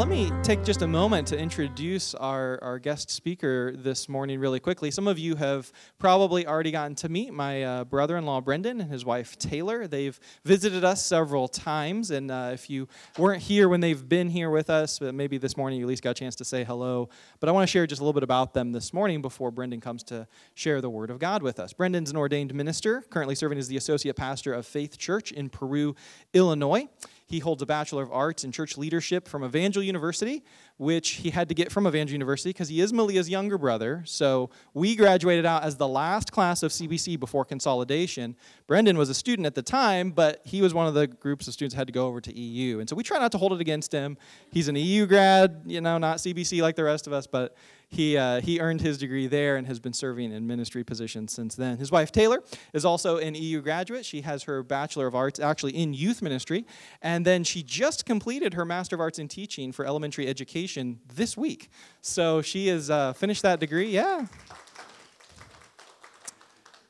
let me take just a moment to introduce our, our guest speaker this morning, really quickly. Some of you have probably already gotten to meet my uh, brother in law, Brendan, and his wife, Taylor. They've visited us several times, and uh, if you weren't here when they've been here with us, maybe this morning you at least got a chance to say hello. But I want to share just a little bit about them this morning before Brendan comes to share the Word of God with us. Brendan's an ordained minister, currently serving as the associate pastor of Faith Church in Peru, Illinois. He holds a Bachelor of Arts in Church Leadership from Evangel University, which he had to get from Evangel University because he is Malia's younger brother. So we graduated out as the last class of CBC before consolidation. Brendan was a student at the time, but he was one of the groups of students that had to go over to EU. And so we try not to hold it against him. He's an EU grad, you know, not CBC like the rest of us, but he, uh, he earned his degree there and has been serving in ministry positions since then. His wife, Taylor, is also an EU graduate. She has her Bachelor of Arts actually in youth ministry. And then she just completed her Master of Arts in Teaching for elementary education this week. So she has uh, finished that degree. Yeah.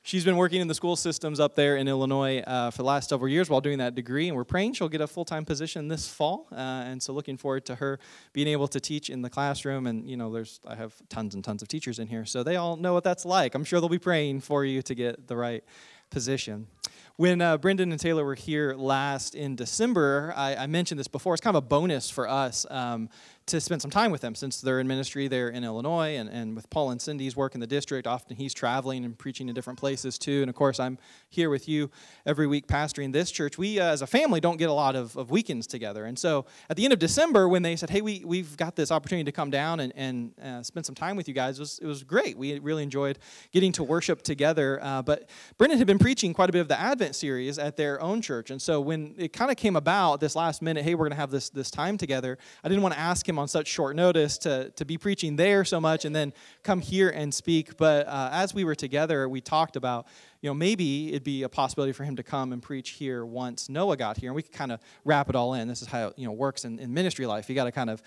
She's been working in the school systems up there in Illinois uh, for the last several years while doing that degree, and we're praying she'll get a full time position this fall. Uh, and so, looking forward to her being able to teach in the classroom. And you know, there's I have tons and tons of teachers in here, so they all know what that's like. I'm sure they'll be praying for you to get the right position. When uh, Brendan and Taylor were here last in December, I, I, mentioned this before. It's kind of a bonus for us. Um, to spend some time with them since they're in ministry there in Illinois and, and with Paul and Cindy's work in the district. Often he's traveling and preaching in different places too. And of course, I'm here with you every week pastoring this church. We, uh, as a family, don't get a lot of, of weekends together. And so at the end of December, when they said, hey, we, we've got this opportunity to come down and, and uh, spend some time with you guys, it was, it was great. We really enjoyed getting to worship together. Uh, but Brendan had been preaching quite a bit of the Advent series at their own church. And so when it kind of came about this last minute, hey, we're going to have this, this time together, I didn't want to ask him on such short notice to, to be preaching there so much and then come here and speak. But uh, as we were together, we talked about, you know, maybe it'd be a possibility for him to come and preach here once Noah got here. And we could kind of wrap it all in. This is how you know, works in, in ministry life. You got to kind of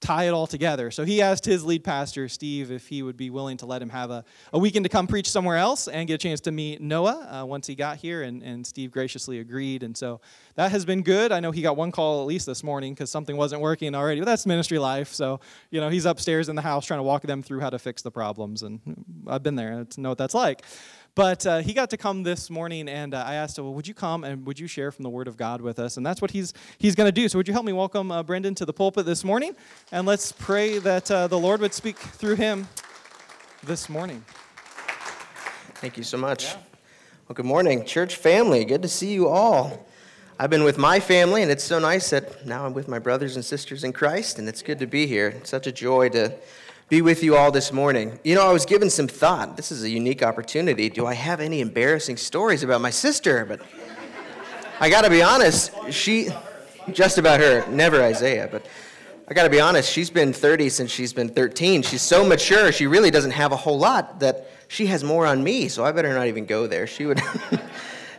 tie it all together. So he asked his lead pastor, Steve, if he would be willing to let him have a, a weekend to come preach somewhere else and get a chance to meet Noah uh, once he got here. And, and Steve graciously agreed. And so that has been good. I know he got one call at least this morning because something wasn't working already, but that's ministry life. So, you know, he's upstairs in the house trying to walk them through how to fix the problems. And I've been there to know what that's like. But uh, he got to come this morning, and uh, I asked him, well, would you come and would you share from the Word of God with us? And that's what he's, he's going to do. So would you help me welcome uh, Brendan to the pulpit this morning? And let's pray that uh, the Lord would speak through him this morning. Thank you so much. Yeah. Well, good morning, church family. Good to see you all. I've been with my family, and it's so nice that now I'm with my brothers and sisters in Christ, and it's good to be here. It's such a joy to be with you all this morning. You know, I was given some thought. This is a unique opportunity. Do I have any embarrassing stories about my sister? But I got to be honest, she, just about her, never Isaiah, but I got to be honest, she's been 30 since she's been 13. She's so mature, she really doesn't have a whole lot that she has more on me, so I better not even go there. She would,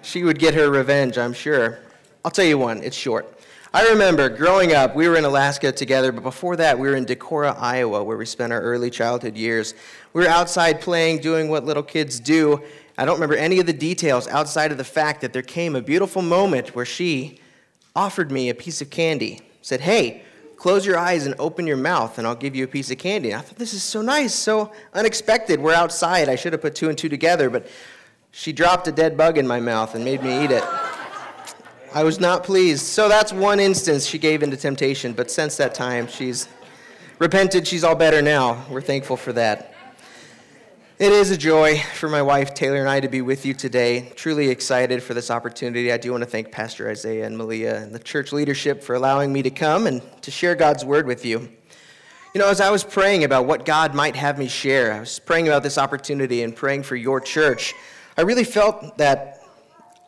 she would get her revenge, I'm sure. I'll tell you one, it's short. I remember growing up, we were in Alaska together, but before that, we were in Decorah, Iowa, where we spent our early childhood years. We were outside playing, doing what little kids do. I don't remember any of the details outside of the fact that there came a beautiful moment where she offered me a piece of candy, said, Hey, close your eyes and open your mouth, and I'll give you a piece of candy. And I thought, This is so nice, so unexpected. We're outside. I should have put two and two together, but she dropped a dead bug in my mouth and made me eat it. I was not pleased. So that's one instance she gave into temptation, but since that time, she's repented. She's all better now. We're thankful for that. It is a joy for my wife, Taylor, and I to be with you today. Truly excited for this opportunity. I do want to thank Pastor Isaiah and Malia and the church leadership for allowing me to come and to share God's word with you. You know, as I was praying about what God might have me share, I was praying about this opportunity and praying for your church. I really felt that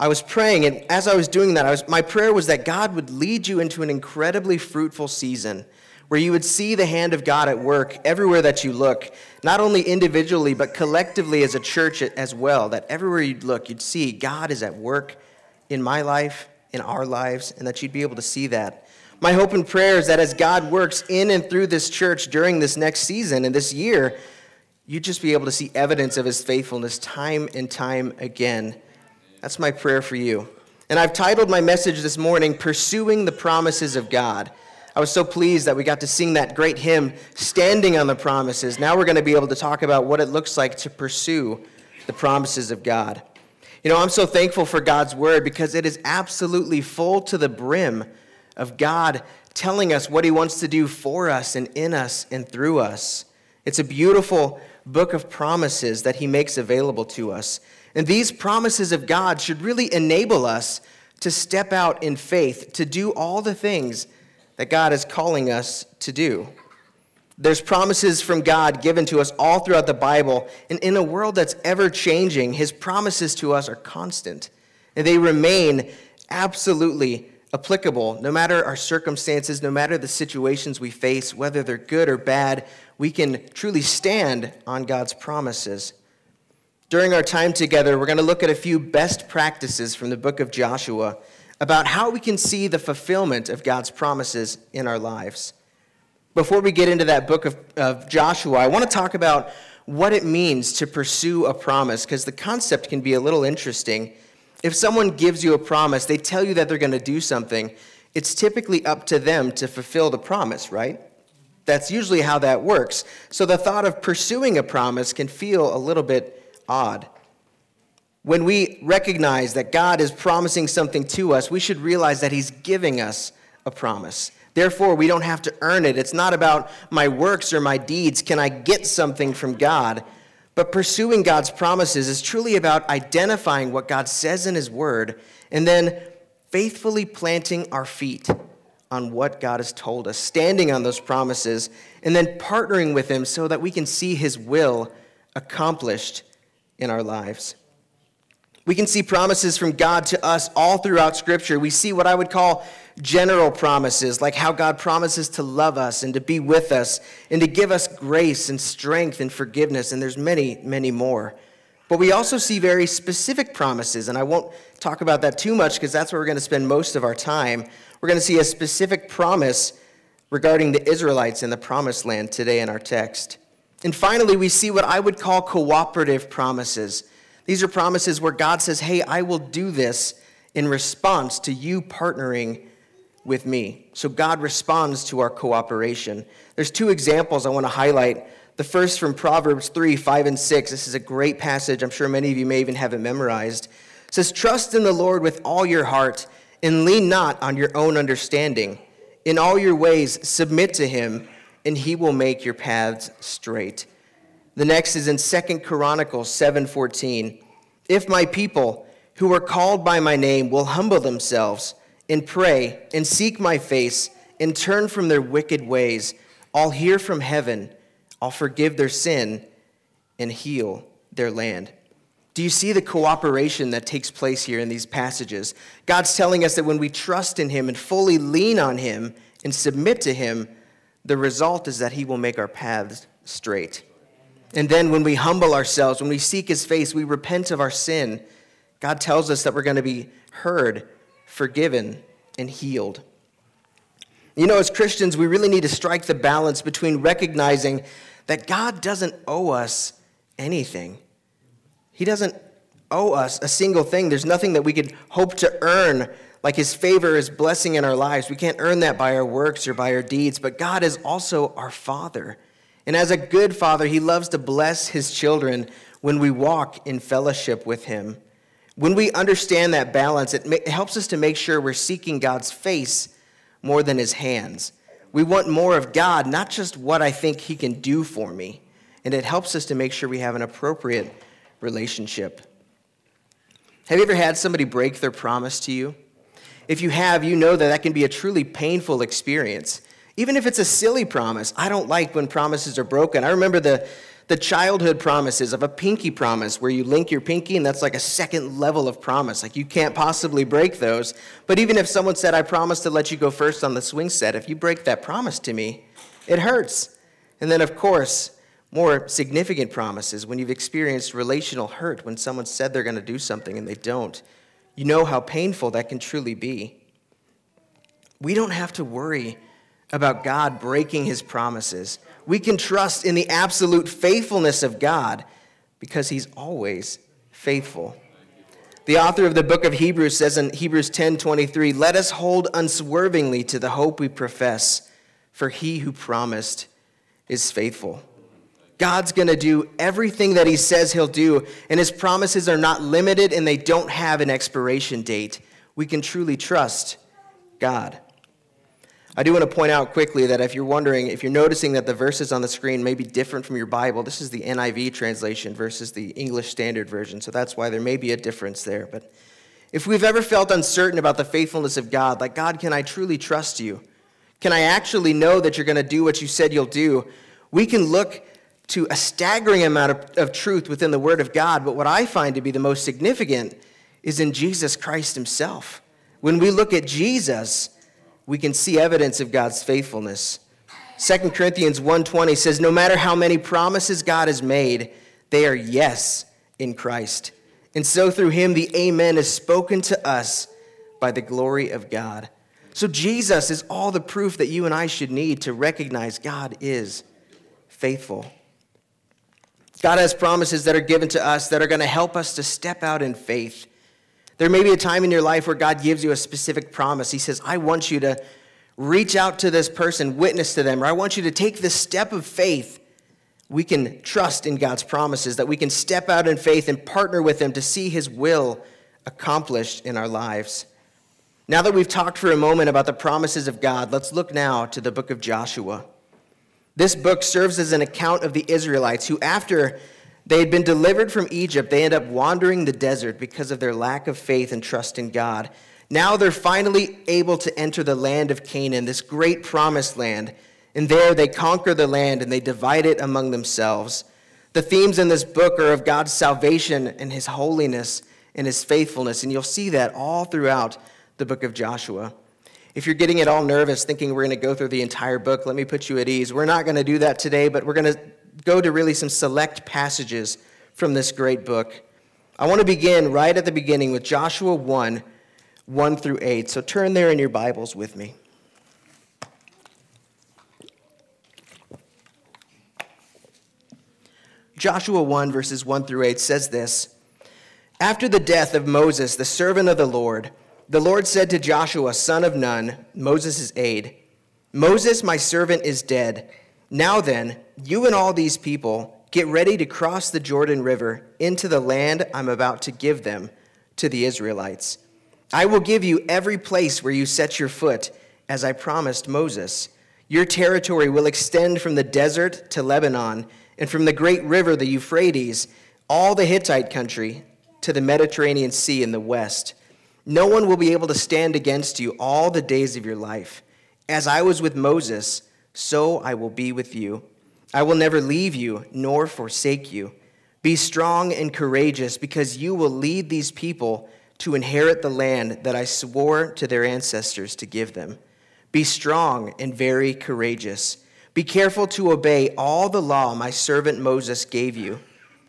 I was praying, and as I was doing that, was, my prayer was that God would lead you into an incredibly fruitful season where you would see the hand of God at work everywhere that you look, not only individually, but collectively as a church as well. That everywhere you'd look, you'd see God is at work in my life, in our lives, and that you'd be able to see that. My hope and prayer is that as God works in and through this church during this next season and this year, you'd just be able to see evidence of his faithfulness time and time again that's my prayer for you. And I've titled my message this morning, Pursuing the Promises of God. I was so pleased that we got to sing that great hymn, Standing on the Promises. Now we're going to be able to talk about what it looks like to pursue the promises of God. You know, I'm so thankful for God's word because it is absolutely full to the brim of God telling us what he wants to do for us and in us and through us. It's a beautiful book of promises that he makes available to us. And these promises of God should really enable us to step out in faith, to do all the things that God is calling us to do. There's promises from God given to us all throughout the Bible, and in a world that's ever changing, His promises to us are constant, and they remain absolutely applicable no matter our circumstances, no matter the situations we face, whether they're good or bad. We can truly stand on God's promises. During our time together, we're going to look at a few best practices from the book of Joshua about how we can see the fulfillment of God's promises in our lives. Before we get into that book of, of Joshua, I want to talk about what it means to pursue a promise, because the concept can be a little interesting. If someone gives you a promise, they tell you that they're going to do something, it's typically up to them to fulfill the promise, right? That's usually how that works. So the thought of pursuing a promise can feel a little bit odd. When we recognize that God is promising something to us, we should realize that He's giving us a promise. Therefore, we don't have to earn it. It's not about my works or my deeds. Can I get something from God? But pursuing God's promises is truly about identifying what God says in His Word and then faithfully planting our feet on what God has told us, standing on those promises, and then partnering with Him so that we can see His will accomplished in our lives. We can see promises from God to us all throughout Scripture. We see what I would call general promises, like how God promises to love us and to be with us and to give us grace and strength and forgiveness, and there's many, many more. But we also see very specific promises, and I won't talk about that too much because that's where we're going to spend most of our time. We're going to see a specific promise regarding the Israelites in the promised land today in our text. And finally, we see what I would call cooperative promises. These are promises where God says, Hey, I will do this in response to you partnering with me. So God responds to our cooperation. There's two examples I want to highlight. The first from Proverbs 3 5 and 6. This is a great passage. I'm sure many of you may even have it memorized. It says, Trust in the Lord with all your heart and lean not on your own understanding. In all your ways, submit to him, and he will make your paths straight. The next is in Second Chronicles 7:14. If my people who are called by my name will humble themselves and pray and seek my face and turn from their wicked ways, I'll hear from heaven, I'll forgive their sin and heal their land. Do you see the cooperation that takes place here in these passages? God's telling us that when we trust in Him and fully lean on Him and submit to Him, the result is that He will make our paths straight. And then when we humble ourselves, when we seek his face, we repent of our sin. God tells us that we're going to be heard, forgiven, and healed. You know, as Christians, we really need to strike the balance between recognizing that God doesn't owe us anything. He doesn't owe us a single thing. There's nothing that we could hope to earn, like His favor, His blessing in our lives. We can't earn that by our works or by our deeds, but God is also our Father. And as a good father, he loves to bless his children when we walk in fellowship with him. When we understand that balance, it, helps us to make sure we're seeking God's face more than his hands. We want more of God, not just what I think he can do for me. And it helps us to make sure we have an appropriate relationship. Have you ever had somebody break their promise to you? If you have, you know that that can be a truly painful experience. Even if it's a silly promise, I don't like when promises are broken. I remember the, the childhood promises of a pinky promise where you link your pinky and that's like a second level of promise. Like you can't possibly break those. But even if someone said, I promise to let you go first on the swing set, if you break that promise to me, it hurts. And then, of course, more significant promises when you've experienced relational hurt, when someone said they're going to do something and they don't. You know how painful that can truly be. We don't have to worry about God breaking his promises. We can trust in the absolute faithfulness of God because he's always faithful. The author of the book of Hebrews says in Hebrews 10:23, "Let us hold unswervingly to the hope we profess, for he who promised is faithful. God's going to do everything that he says he'll do, and his promises are not limited and they don't have an expiration date. We can truly trust God. I do want to point out quickly that if you're wondering, if you're noticing that the verses on the screen may be different from your Bible, this is the NIV translation versus the English Standard Version, so that's why there may be a difference there. But if we've ever felt uncertain about the faithfulness of God, like, God, can I truly trust you? Can I actually know that you're going to do what you said you'll do? We can look to a staggering amount of, of truth within the Word of God, but what I find to be the most significant is in Jesus Christ Himself. When we look at Jesus, we can see evidence of God's faithfulness. 2 Corinthians 1:20 says no matter how many promises God has made, they are yes in Christ. And so through him the amen is spoken to us by the glory of God. So Jesus is all the proof that you and I should need to recognize God is faithful. God has promises that are given to us that are going to help us to step out in faith there may be a time in your life where God gives you a specific promise. He says, I want you to reach out to this person, witness to them, or I want you to take this step of faith. We can trust in God's promises, that we can step out in faith and partner with Him to see His will accomplished in our lives. Now that we've talked for a moment about the promises of God, let's look now to the book of Joshua. This book serves as an account of the Israelites who, after they had been delivered from Egypt. They end up wandering the desert because of their lack of faith and trust in God. Now they're finally able to enter the land of Canaan, this great promised land. And there they conquer the land and they divide it among themselves. The themes in this book are of God's salvation and his holiness and his faithfulness. And you'll see that all throughout the book of Joshua. If you're getting it all nervous thinking we're going to go through the entire book, let me put you at ease. We're not going to do that today, but we're going to go to really some select passages from this great book. I want to begin right at the beginning with Joshua 1 1 through 8. So turn there in your Bibles with me. Joshua 1, verses 1 through 8 says this After the death of Moses, the servant of the Lord, the Lord said to Joshua, son of Nun, Moses' aide, Moses, my servant, is dead. Now then, you and all these people get ready to cross the Jordan River into the land I'm about to give them to the Israelites. I will give you every place where you set your foot, as I promised Moses. Your territory will extend from the desert to Lebanon, and from the great river, the Euphrates, all the Hittite country, to the Mediterranean Sea in the west. No one will be able to stand against you all the days of your life. As I was with Moses, so I will be with you. I will never leave you nor forsake you. Be strong and courageous, because you will lead these people to inherit the land that I swore to their ancestors to give them. Be strong and very courageous. Be careful to obey all the law my servant Moses gave you.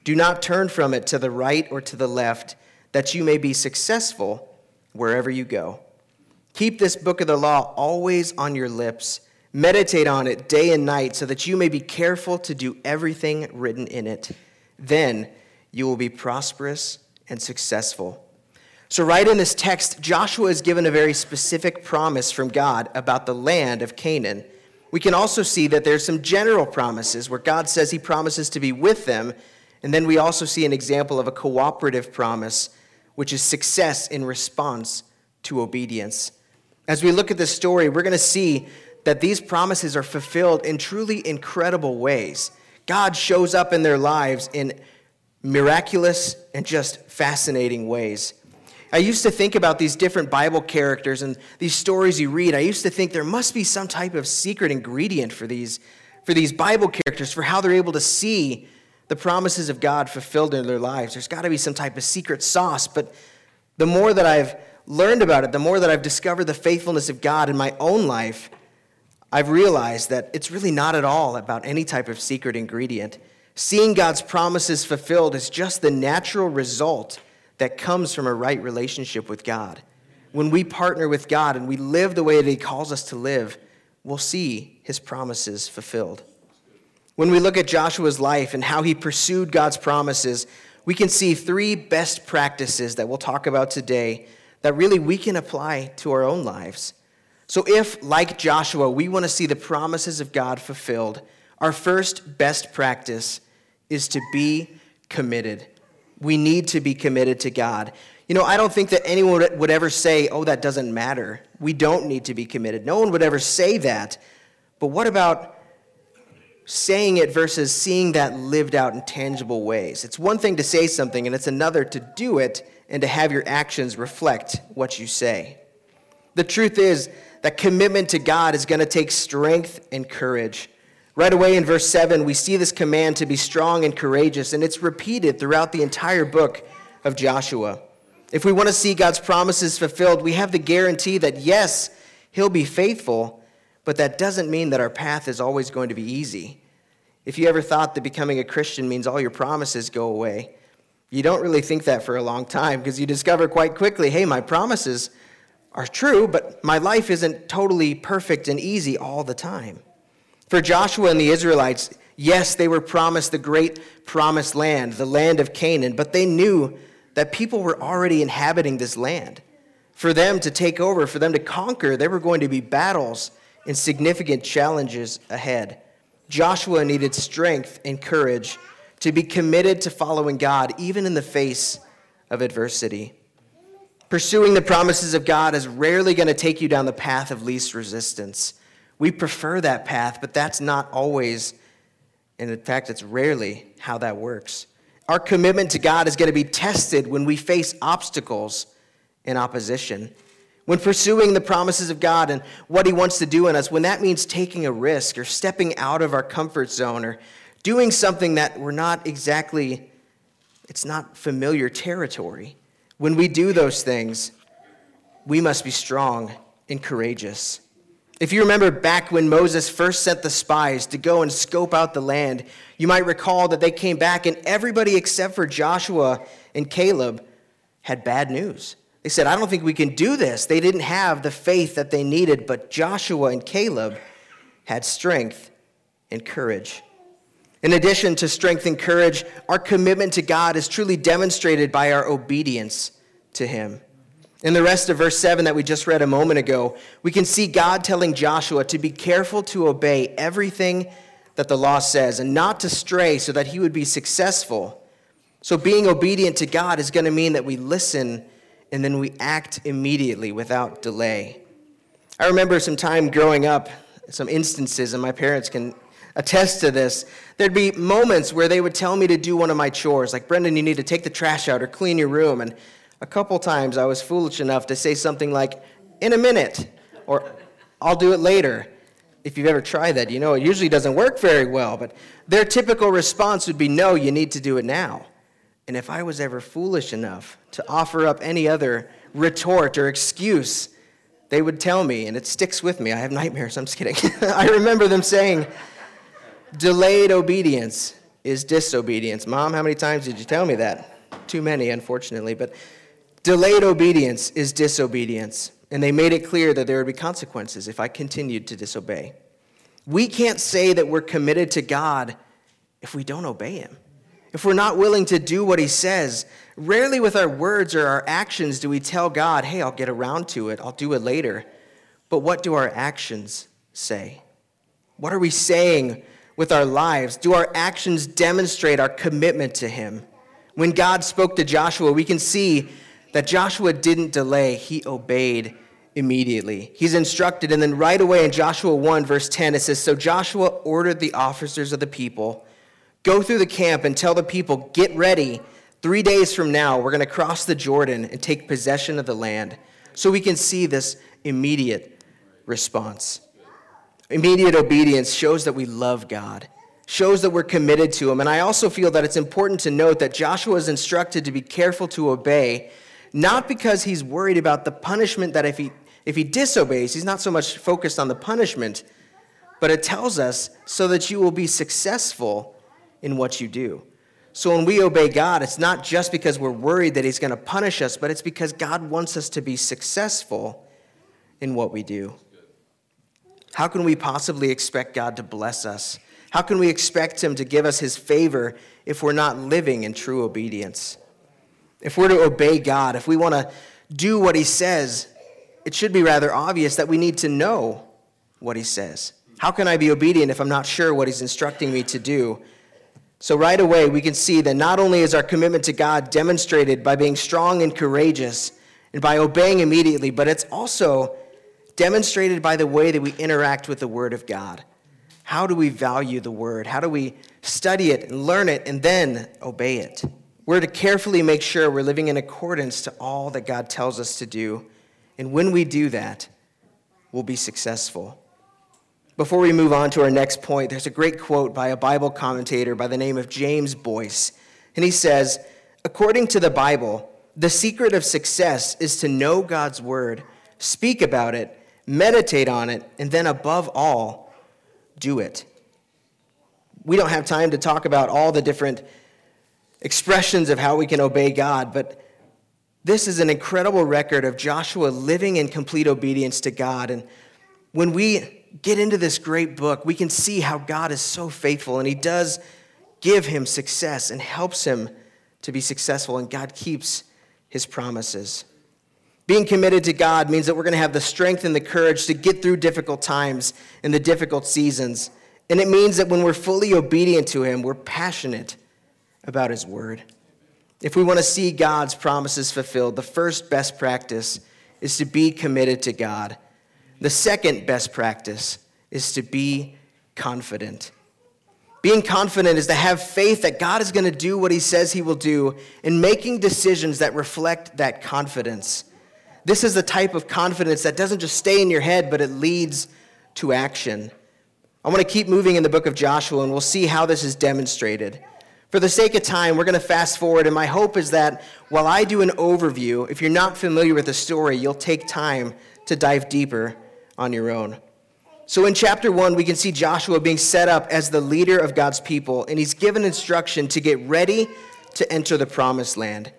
Do not turn from it to the right or to the left, that you may be successful wherever you go. Keep this book of the law always on your lips Meditate on it day and night so that you may be careful to do everything written in it. Then you will be prosperous and successful. So, right in this text, Joshua is given a very specific promise from God about the land of Canaan. We can also see that there's some general promises where God says he promises to be with them. And then we also see an example of a cooperative promise, which is success in response to obedience. As we look at this story, we're going to see that these promises are fulfilled in truly incredible ways. God shows up in their lives in miraculous and just fascinating ways. I used to think about these different Bible characters and these stories you read. I used to think there must be some type of secret ingredient for these, for these Bible characters, for how they're able to see the promises of God fulfilled in their lives. There's got to be some type of secret sauce. But the more that I've learned about it, the more that I've discovered the faithfulness of God in my own life, I've realized that it's really not at all about any type of secret ingredient. Seeing God's promises fulfilled is just the natural result that comes from a right relationship with God. When we partner with God and we live the way that He calls us to live, we'll see His promises fulfilled. When we look at Joshua's life and how he pursued God's promises, we can see three best practices that we'll talk about today that really we can apply to our own lives. So, if, like Joshua, we want to see the promises of God fulfilled, our first best practice is to be committed. We need to be committed to God. You know, I don't think that anyone would ever say, oh, that doesn't matter. We don't need to be committed. No one would ever say that. But what about saying it versus seeing that lived out in tangible ways? It's one thing to say something, and it's another to do it and to have your actions reflect what you say. The truth is that commitment to God is going to take strength and courage. Right away in verse 7, we see this command to be strong and courageous, and it's repeated throughout the entire book of Joshua. If we want to see God's promises fulfilled, we have the guarantee that yes, He'll be faithful, but that doesn't mean that our path is always going to be easy. If you ever thought that becoming a Christian means all your promises go away, you don't really think that for a long time because you discover quite quickly hey, my promises are true, but my life isn't totally perfect and easy all the time. For Joshua and the Israelites, yes, they were promised the great promised land, the land of Canaan, but they knew that people were already inhabiting this land. For them to take over, for them to conquer, there were going to be battles and significant challenges ahead. Joshua needed strength and courage to be committed to following God, even in the face of adversity. Pursuing the promises of God is rarely going to take you down the path of least resistance. We prefer that path, but that's not always, and in fact, it's rarely how that works. Our commitment to God is going to be tested when we face obstacles in opposition. When pursuing the promises of God and what He wants to do in us, when that means taking a risk or stepping out of our comfort zone or doing something that we're not exactly, it's not familiar territory. When we do those things, we must be strong and courageous. If you remember back when Moses first sent the spies to go and scope out the land, you might recall that they came back and everybody except for Joshua and Caleb had bad news. They said, I don't think we can do this. They didn't have the faith that they needed, but Joshua and Caleb had strength and courage. In addition to strength and courage, our commitment to God is truly demonstrated by our obedience to Him. In the rest of verse 7 that we just read a moment ago, we can see God telling Joshua to be careful to obey everything that the law says and not to stray so that he would be successful. So, being obedient to God is going to mean that we listen and then we act immediately without delay. I remember some time growing up, some instances, and my parents can attest to this. There'd be moments where they would tell me to do one of my chores, like, Brendan, you need to take the trash out or clean your room. And a couple times I was foolish enough to say something like, in a minute, or I'll do it later. If you've ever tried that, you know it usually doesn't work very well, but their typical response would be, no, you need to do it now. And if I was ever foolish enough to offer up any other retort or excuse, they would tell me, and it sticks with me. I have nightmares, I'm just kidding. I remember them saying, delayed obedience is disobedience. Mom, how many times did you tell me that? Too many, unfortunately. But Delayed obedience is disobedience, and they made it clear that there would be consequences if I continued to disobey. We can't say that we're committed to God if we don't obey Him. If we're not willing to do what He says, rarely with our words or our actions do we tell God, hey, I'll get around to it, I'll do it later. But what do our actions say? What are we saying with our lives? Do our actions demonstrate our commitment to Him? When God spoke to Joshua, we can see that Joshua didn't delay, he obeyed immediately. He's instructed, and then right away in Joshua 1, verse 10, it says So Joshua ordered the officers of the people go through the camp and tell the people, Get ready. Three days from now, we're going to cross the Jordan and take possession of the land. So we can see this immediate response. Immediate obedience shows that we love God, shows that we're committed to Him. And I also feel that it's important to note that Joshua is instructed to be careful to obey not because he's worried about the punishment that if he, if he disobeys, he's not so much focused on the punishment, but it tells us so that you will be successful in what you do. So when we obey God, it's not just because we're worried that he's going to punish us, but it's because God wants us to be successful in what we do. How can we possibly expect God to bless us? How can we expect him to give us his favor if we're not living in true obedience? If we're to obey God, if we want to do what He says, it should be rather obvious that we need to know what he says. How can I be obedient if I'm not sure what he's instructing me to do? So, right away, we can see that not only is our commitment to God demonstrated by being strong and courageous and by obeying immediately, but it's also demonstrated by the way that we interact with the Word of God. How do we value the Word? How do we study it and learn it and then obey it? We're to carefully make sure we're living in accordance to all that God tells us to do. And when we do that, we'll be successful. Before we move on to our next point, there's a great quote by a Bible commentator by the name of James Boice. And he says, According to the Bible, the secret of success is to know God's word, speak about it, meditate on it, and then above all, do it. We don't have time to talk about all the different expressions of how we can obey God, but this is an incredible record of Joshua living in complete obedience to God. And when we get into this great book, we can see how God is so faithful and He does give him success and helps him to be successful, and God keeps His promises. Being committed to God means that we're going to have the strength and the courage to get through difficult times and the difficult seasons. And it means that when we're fully obedient to Him, we're passionate about His Word. If we want to see God's promises fulfilled, the first best practice is to be committed to God. The second best practice is to be confident. Being confident is to have faith that God is going to do what He says He will do and making decisions that reflect that confidence. This is the type of confidence that doesn't just stay in your head, but it leads to action. I want to keep moving in the book of Joshua, and we'll see how this is demonstrated. For the sake of time, we're going to fast forward, and my hope is that while I do an overview, if you're not familiar with the story, you'll take time to dive deeper on your own. So in chapter 1, we can see Joshua being set up as the leader of God's people, and he's given instruction to get ready to enter the promised land.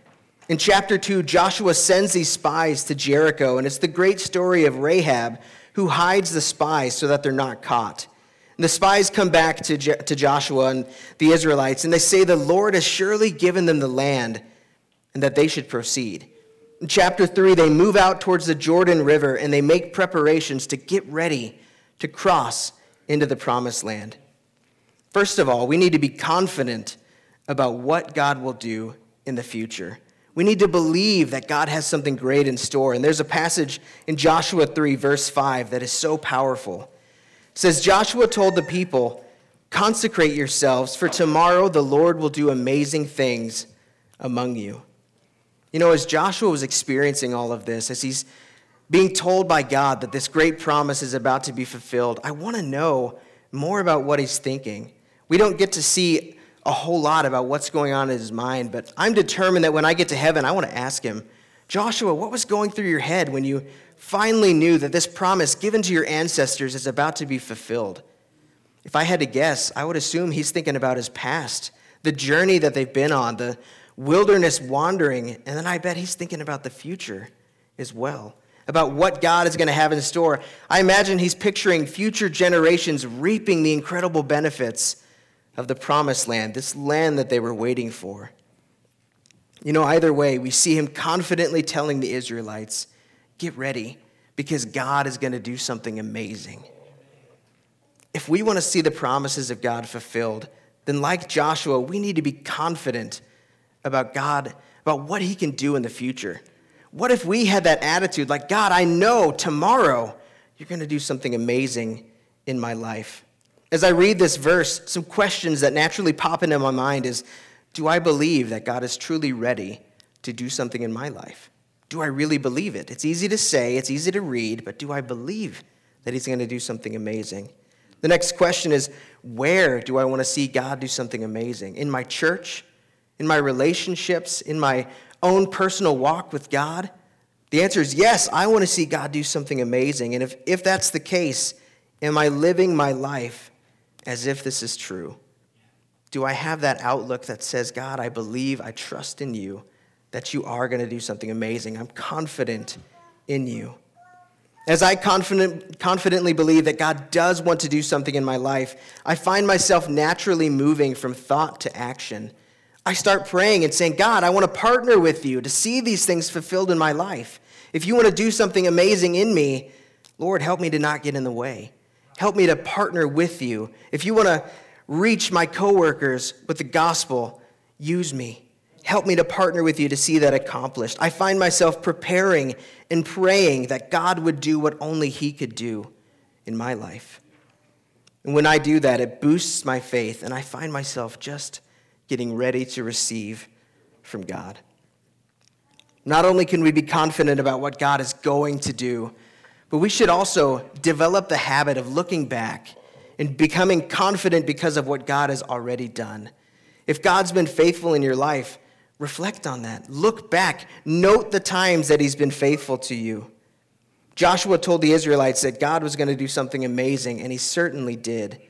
In chapter 2, Joshua sends these spies to Jericho, and it's the great story of Rahab who hides the spies so that they're not caught. And the spies come back to, Je- to Joshua and the Israelites, and they say the Lord has surely given them the land and that they should proceed. Chapter 3, they move out towards the Jordan River and they make preparations to get ready to cross into the promised land. First of all, we need to be confident about what God will do in the future. We need to believe that God has something great in store. And there's a passage in Joshua 3, verse 5, that is so powerful. It says, Joshua told the people, Consecrate yourselves, for tomorrow the Lord will do amazing things among you. You know, as Joshua was experiencing all of this, as he's being told by God that this great promise is about to be fulfilled, I want to know more about what he's thinking. We don't get to see a whole lot about what's going on in his mind, but I'm determined that when I get to heaven, I want to ask him, Joshua, what was going through your head when you finally knew that this promise given to your ancestors is about to be fulfilled? If I had to guess, I would assume he's thinking about his past, the journey that they've been on, the wilderness wandering, and then I bet he's thinking about the future as well, about what God is going to have in store. I imagine he's picturing future generations reaping the incredible benefits of the promised land, this land that they were waiting for. You know, either way, we see him confidently telling the Israelites, get ready because God is going to do something amazing. If we want to see the promises of God fulfilled, then like Joshua, we need to be confident about God, about what he can do in the future. What if we had that attitude like, God, I know tomorrow you're going to do something amazing in my life? As I read this verse, some questions that naturally pop into my mind is Do I believe that God is truly ready to do something in my life? Do I really believe it? It's easy to say, it's easy to read, but do I believe that He's going to do something amazing? The next question is Where do I want to see God do something amazing? In my church? In my relationships? In my own personal walk with God? The answer is yes, I want to see God do something amazing. And if, if that's the case, am I living my life as if this is true? Do I have that outlook that says, God, I believe, I trust in you, that you are going to do something amazing? I'm confident in you. As I confident, confidently believe that God does want to do something in my life, I find myself naturally moving from thought to action. I start praying and saying, God, I want to partner with you to see these things fulfilled in my life. If you want to do something amazing in me, Lord, help me to not get in the way. Help me to partner with you. If you want to reach my coworkers with the gospel, use me. Help me to partner with you to see that accomplished. I find myself preparing and praying that God would do what only He could do in my life. And when I do that, it boosts my faith, and I find myself just getting ready to receive from God. Not only can we be confident about what God is going to do, but we should also develop the habit of looking back and becoming confident because of what God has already done. If God's been faithful in your life, reflect on that. Look back. Note the times that He's been faithful to you. Joshua told the Israelites that God was going to do something amazing, and He certainly did.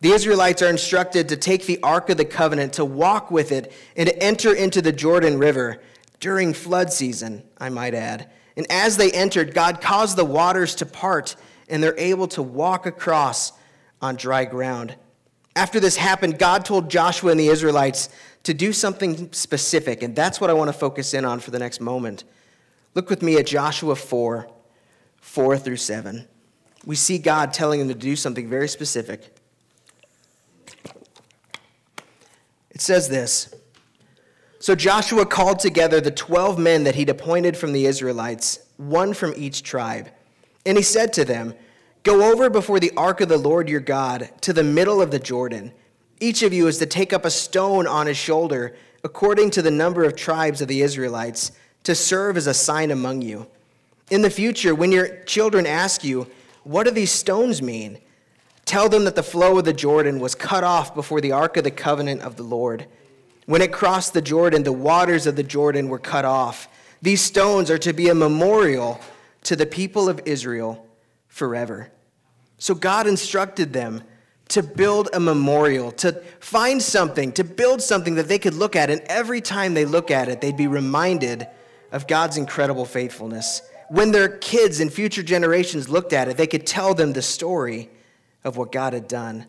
The Israelites are instructed to take the Ark of the Covenant, to walk with it, and to enter into the Jordan River during flood season, I might add. And as they entered, God caused the waters to part, and they're able to walk across on dry ground. After this happened, God told Joshua and the Israelites to do something specific, and that's what I want to focus in on for the next moment. Look with me at Joshua 4 4 through 7. We see God telling them to do something very specific. It says this So Joshua called together the 12 men that he'd appointed from the Israelites, one from each tribe. And he said to them, Go over before the ark of the Lord your God to the middle of the Jordan. Each of you is to take up a stone on his shoulder, according to the number of tribes of the Israelites, to serve as a sign among you. In the future, when your children ask you, What do these stones mean? Tell them that the flow of the Jordan was cut off before the ark of the covenant of the Lord. When it crossed the Jordan, the waters of the Jordan were cut off. These stones are to be a memorial to the people of Israel forever. So God instructed them to build a memorial, to find something, to build something that they could look at, and every time they look at it, they'd be reminded of God's incredible faithfulness. When their kids and future generations looked at it, they could tell them the story of what God had done.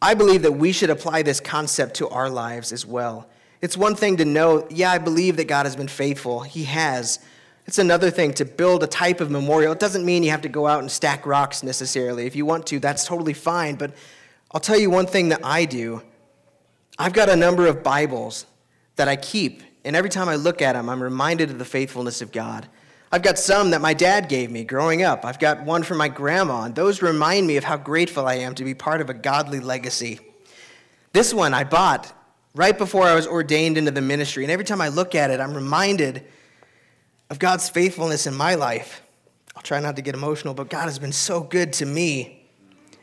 I believe that we should apply this concept to our lives as well. It's one thing to know, yeah, I believe that God has been faithful. He has. It's another thing to build a type of memorial. It doesn't mean you have to go out and stack rocks necessarily. If you want to, that's totally fine. But I'll tell you one thing that I do. I've got a number of Bibles that I keep, and every time I look at them, I'm reminded of the faithfulness of God. I've got some that my dad gave me growing up. I've got one from my grandma, and those remind me of how grateful I am to be part of a godly legacy. This one I bought right before I was ordained into the ministry, and every time I look at it, I'm reminded of God's faithfulness in my life. I'll try not to get emotional, but God has been so good to me.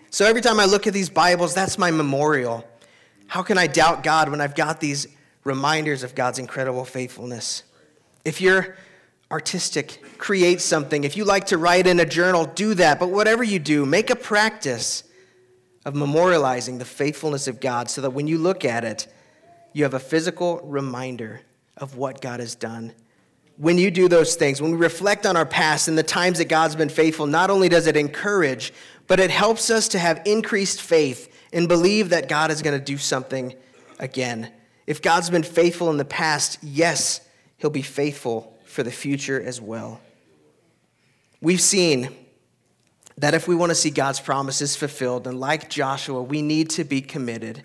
So every time I look at these Bibles, that's my memorial. How can I doubt God when I've got these reminders of God's incredible faithfulness? If you're artistic, create something. If you like to write in a journal, do that. But whatever you do, make a practice of memorializing the faithfulness of God so that when you look at it, you have a physical reminder of what God has done when you do those things, when we reflect on our past and the times that God's been faithful, not only does it encourage, but it helps us to have increased faith and believe that God is going to do something again. If God's been faithful in the past, yes, he'll be faithful for the future as well. We've seen that if we want to see God's promises fulfilled, then like Joshua, we need to be committed.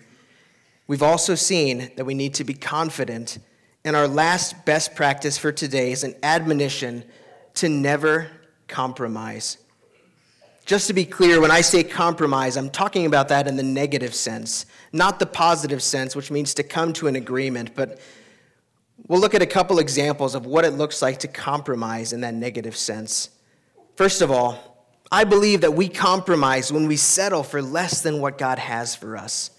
We've also seen that we need to be confident and our last best practice for today is an admonition to never compromise. Just to be clear, when I say compromise, I'm talking about that in the negative sense, not the positive sense, which means to come to an agreement. But we'll look at a couple examples of what it looks like to compromise in that negative sense. First of all, I believe that we compromise when we settle for less than what God has for us,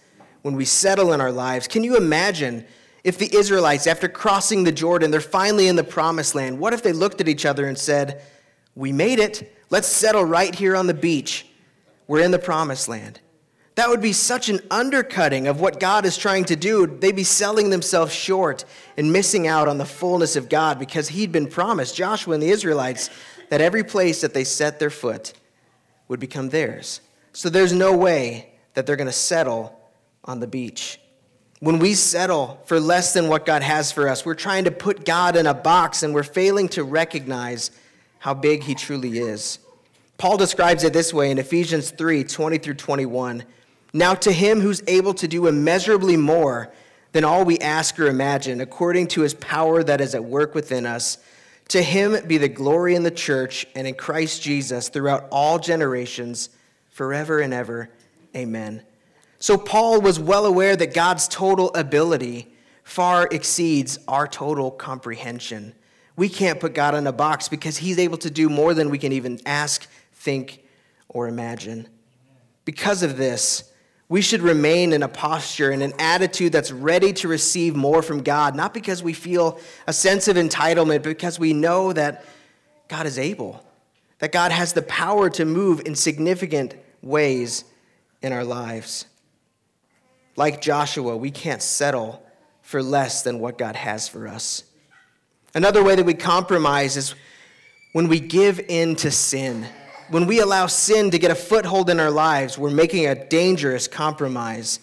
when we settle in our lives. Can you imagine if the Israelites, after crossing the Jordan, they're finally in the promised land, what if they looked at each other and said, We made it. Let's settle right here on the beach. We're in the promised land. That would be such an undercutting of what God is trying to do. They'd be selling themselves short and missing out on the fullness of God because He'd been promised, Joshua and the Israelites, that every place that they set their foot would become theirs. So there's no way that they're going to settle on the beach. When we settle for less than what God has for us, we're trying to put God in a box and we're failing to recognize how big he truly is. Paul describes it this way in Ephesians 3 20 through 21. Now, to him who's able to do immeasurably more than all we ask or imagine, according to his power that is at work within us, to him be the glory in the church and in Christ Jesus throughout all generations, forever and ever. Amen. So, Paul was well aware that God's total ability far exceeds our total comprehension. We can't put God in a box because he's able to do more than we can even ask, think, or imagine. Because of this, we should remain in a posture and an attitude that's ready to receive more from God, not because we feel a sense of entitlement, but because we know that God is able, that God has the power to move in significant ways in our lives. Like Joshua, we can't settle for less than what God has for us. Another way that we compromise is when we give in to sin. When we allow sin to get a foothold in our lives, we're making a dangerous compromise.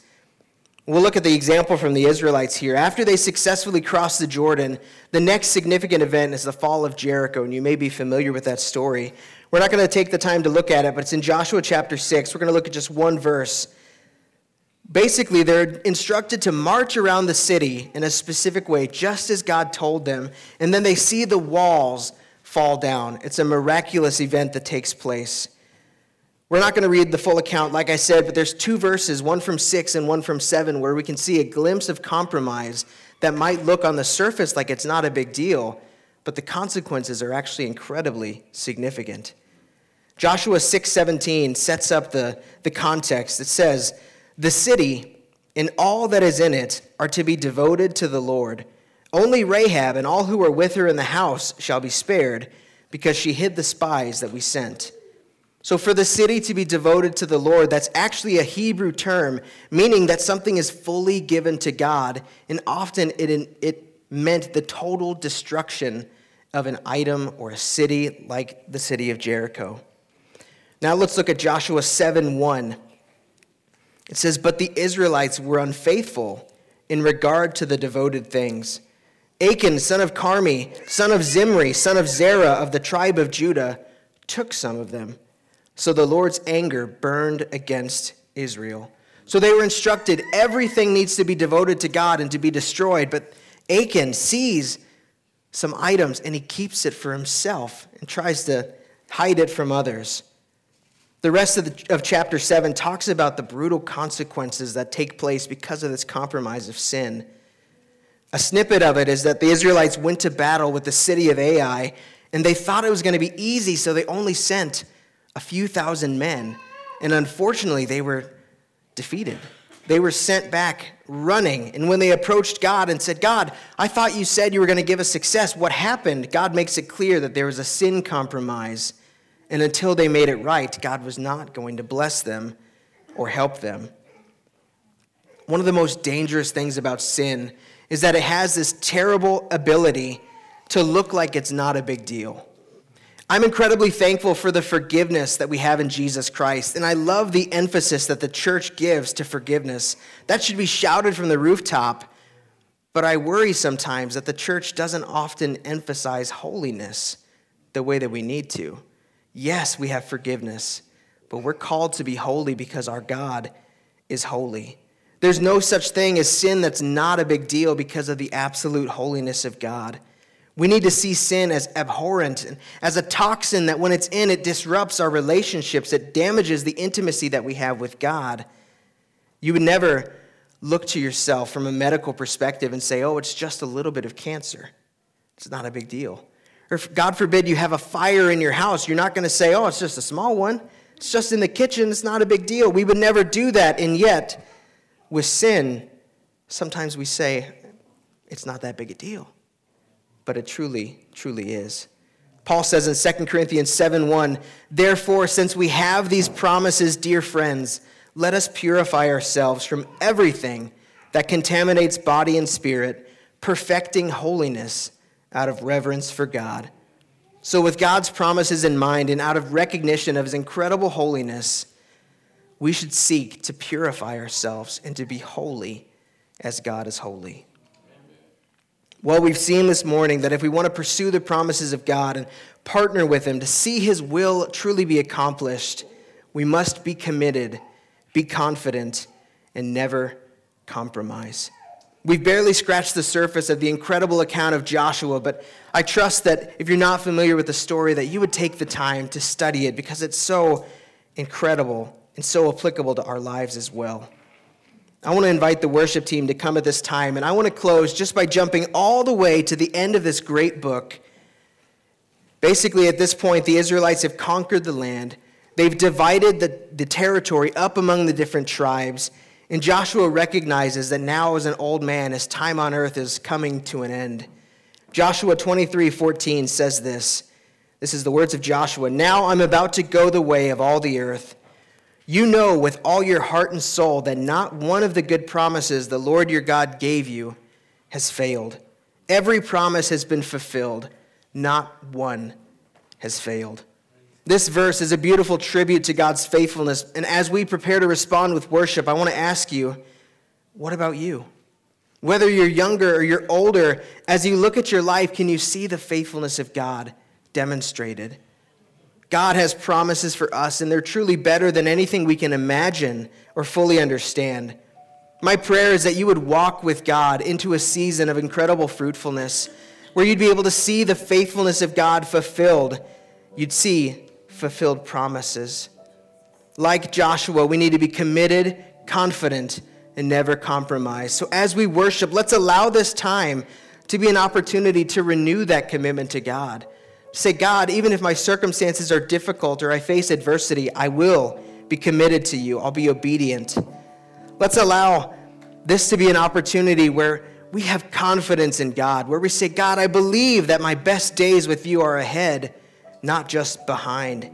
We'll look at the example from the Israelites here. After they successfully crossed the Jordan, the next significant event is the fall of Jericho, and you may be familiar with that story. We're not going to take the time to look at it, but it's in Joshua chapter 6. We're going to look at just one verse. Basically, they're instructed to march around the city in a specific way, just as God told them. And then they see the walls fall down. It's a miraculous event that takes place. We're not going to read the full account, like I said, but there's two verses, one from six and one from seven, where we can see a glimpse of compromise that might look on the surface like it's not a big deal, but the consequences are actually incredibly significant. Joshua 6:17 sets up the, the context. It says, the city and all that is in it are to be devoted to the Lord. Only Rahab and all who were with her in the house shall be spared, because she hid the spies that we sent. So, for the city to be devoted to the Lord, that's actually a Hebrew term, meaning that something is fully given to God, and often it, it meant the total destruction of an item or a city like the city of Jericho. Now, let's look at Joshua 7 1. It says, But the Israelites were unfaithful in regard to the devoted things. Achan, son of Carmi, son of Zimri, son of Zerah of the tribe of Judah, took some of them. So the Lord's anger burned against Israel. So they were instructed everything needs to be devoted to God and to be destroyed. But Achan sees some items and he keeps it for himself and tries to hide it from others. The rest of, the, of chapter 7 talks about the brutal consequences that take place because of this compromise of sin. A snippet of it is that the Israelites went to battle with the city of Ai, and they thought it was going to be easy, so they only sent a few thousand men. And unfortunately, they were defeated. They were sent back running. And when they approached God and said, God, I thought you said you were going to give us success, what happened? God makes it clear that there was a sin compromise and until they made it right, God was not going to bless them or help them. One of the most dangerous things about sin is that it has this terrible ability to look like it's not a big deal. I'm incredibly thankful for the forgiveness that we have in Jesus Christ, and I love the emphasis that the church gives to forgiveness. That should be shouted from the rooftop, but I worry sometimes that the church doesn't often emphasize holiness the way that we need to. Yes, we have forgiveness, but we're called to be holy because our God is holy. There's no such thing as sin that's not a big deal because of the absolute holiness of God. We need to see sin as abhorrent as a toxin that when it's in, it disrupts our relationships, it damages the intimacy that we have with God. You would never look to yourself from a medical perspective and say, oh, it's just a little bit of cancer. It's not a big deal. Or God forbid you have a fire in your house, you're not going to say, oh, it's just a small one. It's just in the kitchen. It's not a big deal. We would never do that. And yet, with sin, sometimes we say, it's not that big a deal. But it truly, truly is. Paul says in 2 Corinthians 7 1, Therefore, since we have these promises, dear friends, let us purify ourselves from everything that contaminates body and spirit, perfecting holiness out of reverence for God. So, with God's promises in mind and out of recognition of his incredible holiness, we should seek to purify ourselves and to be holy as God is holy. Well, we've seen this morning that if we want to pursue the promises of God and partner with Him, to see His will truly be accomplished, we must be committed, be confident, and never compromise. We've barely scratched the surface of the incredible account of Joshua, but I trust that if you're not familiar with the story, that you would take the time to study it because it's so incredible and so applicable to our lives as well. I want to invite the worship team to come at this time, and I want to close just by jumping all the way to the end of this great book. Basically, at this point, the Israelites have conquered the land. They've divided the, the territory up among the different tribes, and Joshua recognizes that now, as an old man, his time on earth is coming to an end. Joshua 23 14 says this. This is the words of Joshua. Now I'm about to go the way of all the earth. You know with all your heart and soul that not one of the good promises the Lord your God gave you has failed. Every promise has been fulfilled, not one has failed. This verse is a beautiful tribute to God's faithfulness. And as we prepare to respond with worship, I want to ask you, what about you? Whether you're younger or you're older, as you look at your life, can you see the faithfulness of God demonstrated? God has promises for us, and they're truly better than anything we can imagine or fully understand. My prayer is that you would walk with God into a season of incredible fruitfulness where you'd be able to see the faithfulness of God fulfilled. You'd see fulfilled promises. Like Joshua, we need to be committed, confident, and never compromise. So as we worship, let's allow this time to be an opportunity to renew that commitment to God. Say, God, even if my circumstances are difficult or I face adversity, I will be committed to you. I'll be obedient. Let's allow this to be an opportunity where we have confidence in God, where we say, God, I believe that my best days with you are ahead not just behind.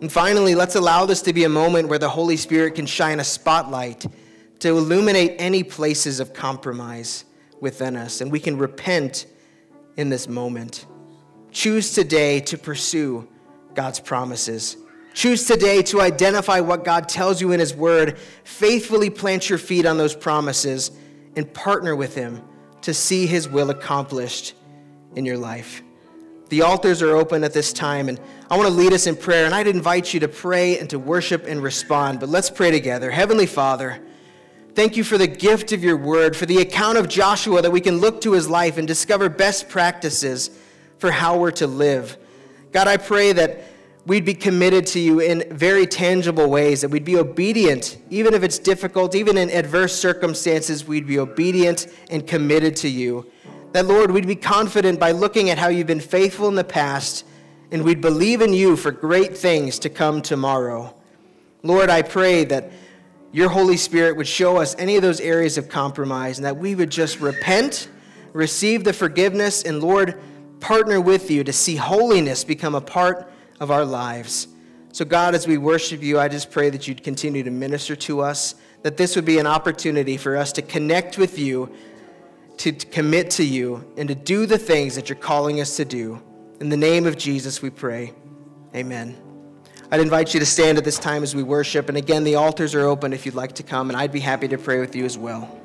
And finally, let's allow this to be a moment where the Holy Spirit can shine a spotlight to illuminate any places of compromise within us, and we can repent in this moment. Choose today to pursue God's promises. Choose today to identify what God tells you in His Word. Faithfully plant your feet on those promises and partner with Him to see His will accomplished in your life. The altars are open at this time, and I want to lead us in prayer. And I'd invite you to pray and to worship and respond. But let's pray together. Heavenly Father, thank you for the gift of your word, for the account of Joshua that we can look to his life and discover best practices for how we're to live. God, I pray that we'd be committed to you in very tangible ways, that we'd be obedient, even if it's difficult, even in adverse circumstances, we'd be obedient and committed to you. That, Lord, we'd be confident by looking at how you've been faithful in the past, and we'd believe in you for great things to come tomorrow. Lord, I pray that your Holy Spirit would show us any of those areas of compromise and that we would just repent, receive the forgiveness, and Lord, partner with you to see holiness become a part of our lives. So, God, as we worship you, I just pray that you'd continue to minister to us, that this would be an opportunity for us to connect with you to commit to you and to do the things that you're calling us to do. In the name of Jesus, we pray. Amen. I'd invite you to stand at this time as we worship. And again, the altars are open if you'd like to come, and I'd be happy to pray with you as well.